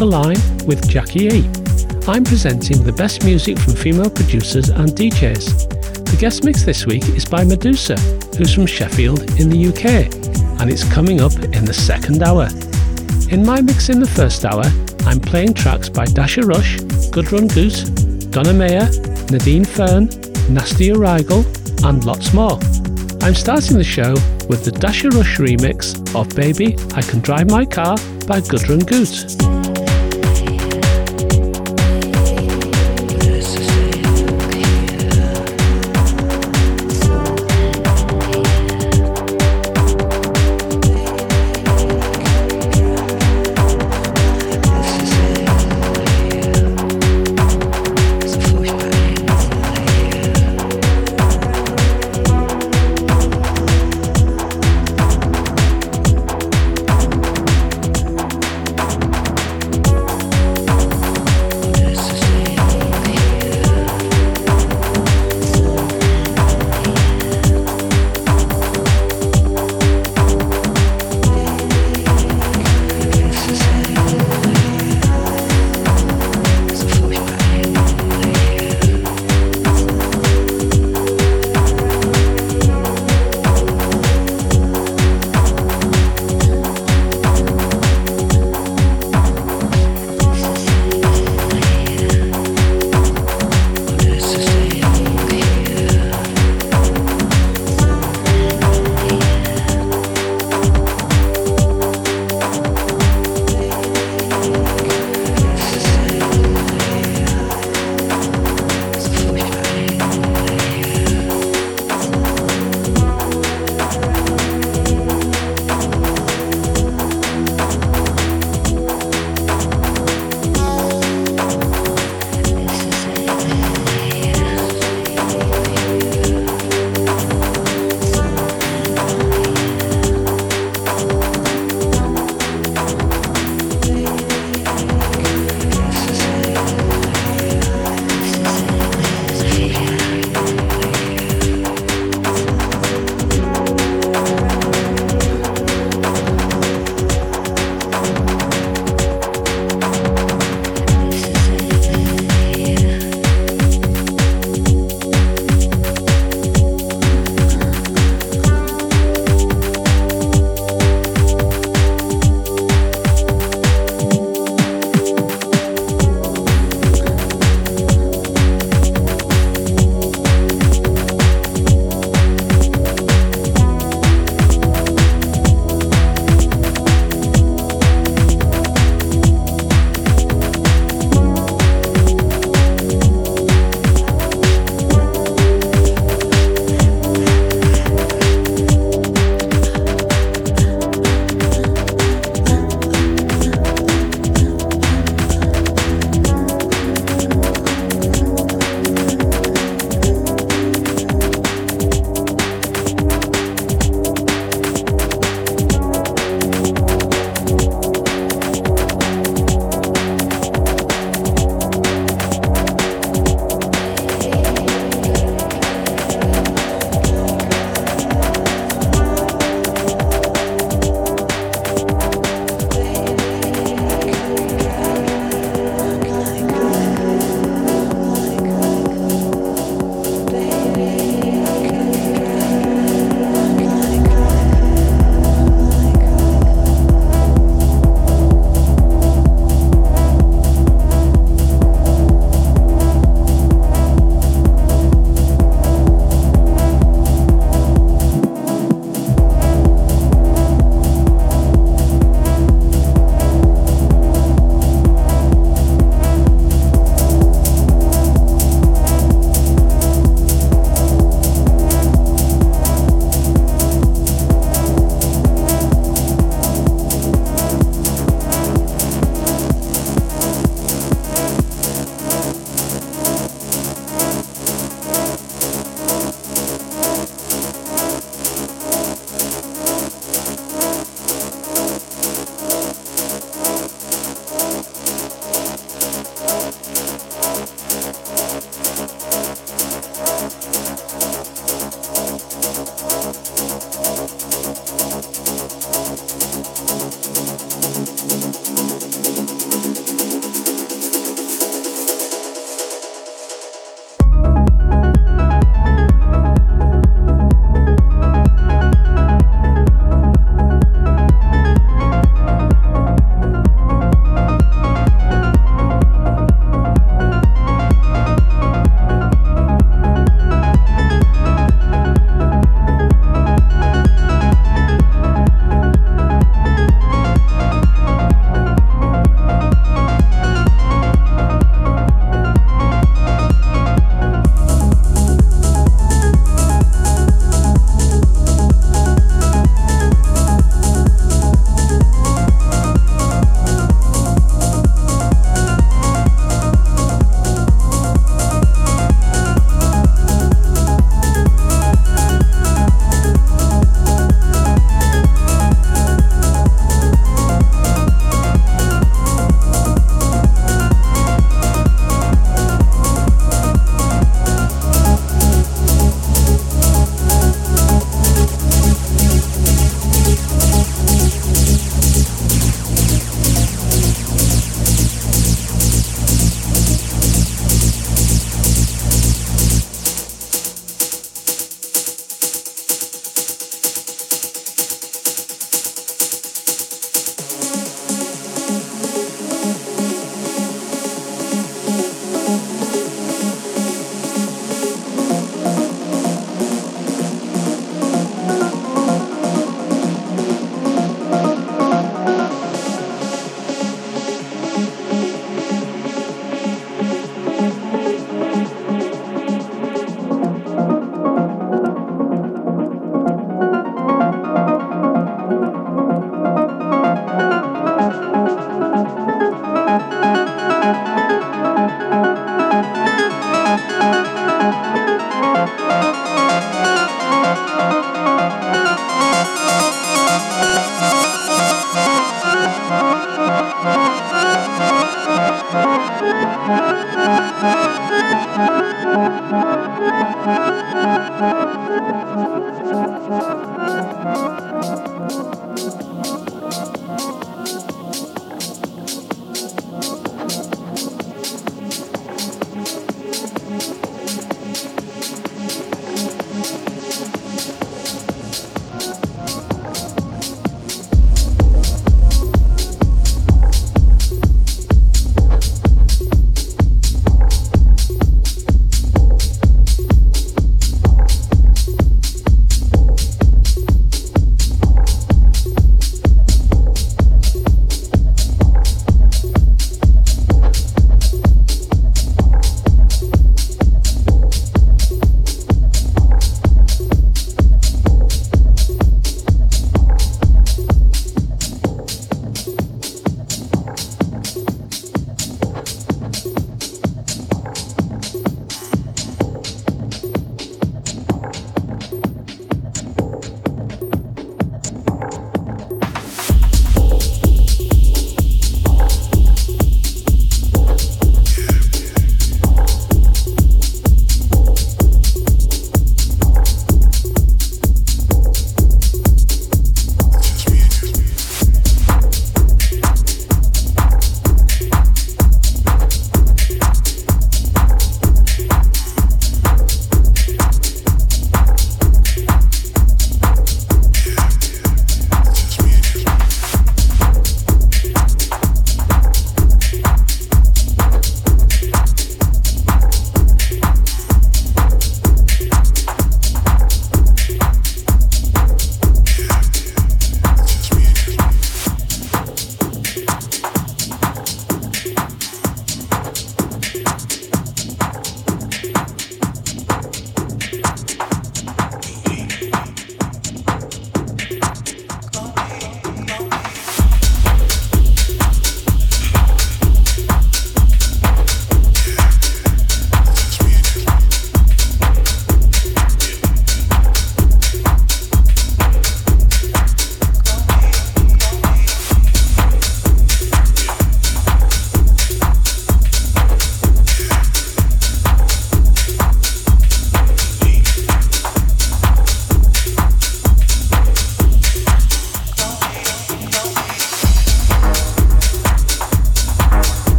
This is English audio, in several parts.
the Line with Jackie E. I'm presenting the best music from female producers and DJs. The guest mix this week is by Medusa, who's from Sheffield in the UK, and it's coming up in the second hour. In my mix in the first hour, I'm playing tracks by Dasha Rush, Gudrun Gut, Donna Mayer, Nadine Fern, Nasty Rigel, and lots more. I'm starting the show with the Dasha Rush remix of Baby I Can Drive My Car by Gudrun Gut.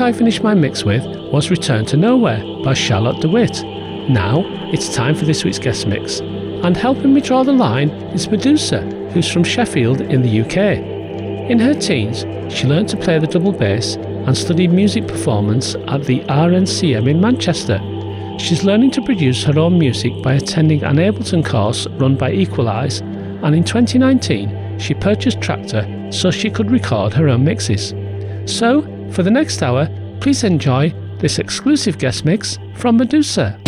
I finished my mix with was Return to Nowhere by Charlotte de Witte. Now, it's time for this week's guest mix. And helping me draw the line is Medusa, who's from Sheffield in the UK. In her teens, she learned to play the double bass and studied music performance at the RNCM in Manchester. She's learning to produce her own music by attending an Ableton course run by Equalize, and in 2019, she purchased Traktor so she could record her own mixes. So, for the next hour, please enjoy this exclusive guest mix from Medusa.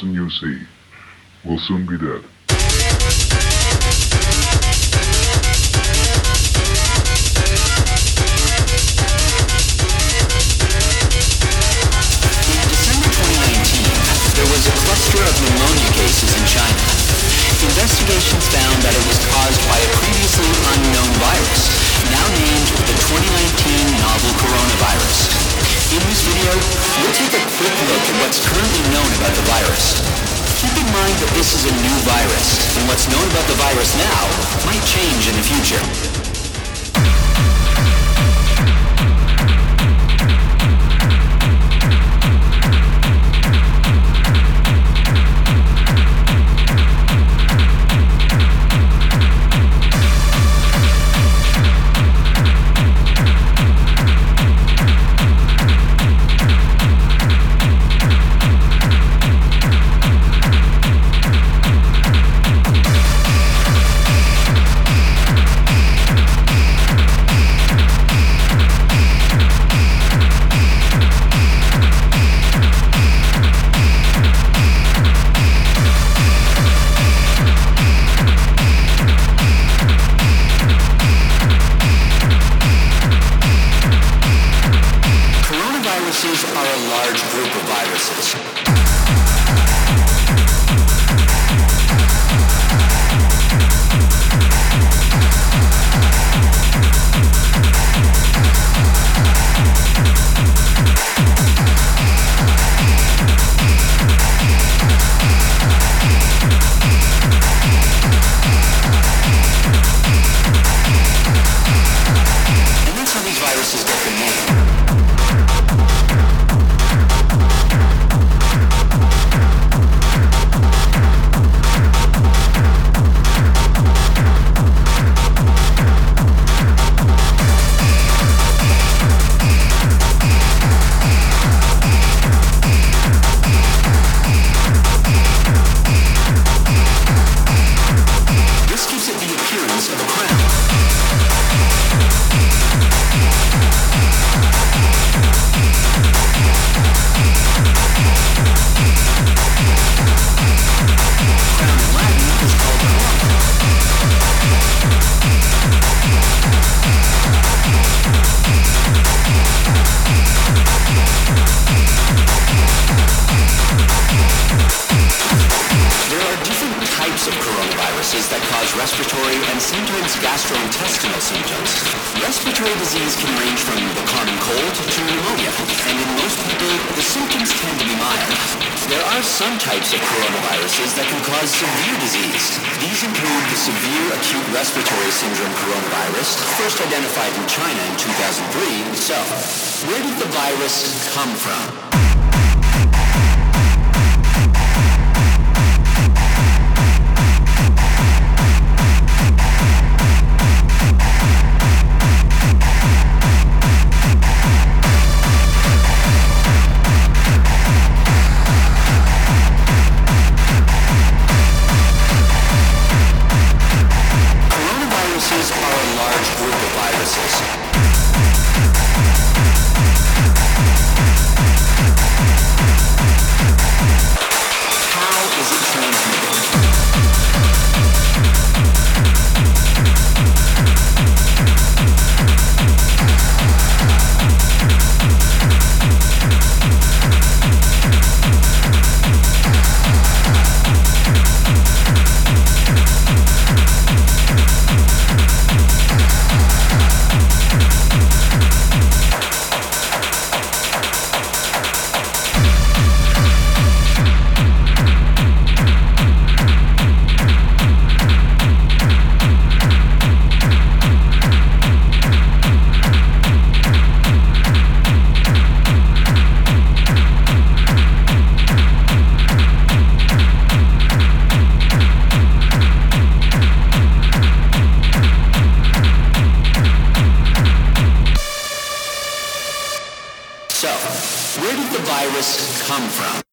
person you see will soon be dead. that this is a new virus, and what's known about the virus now might change in the future.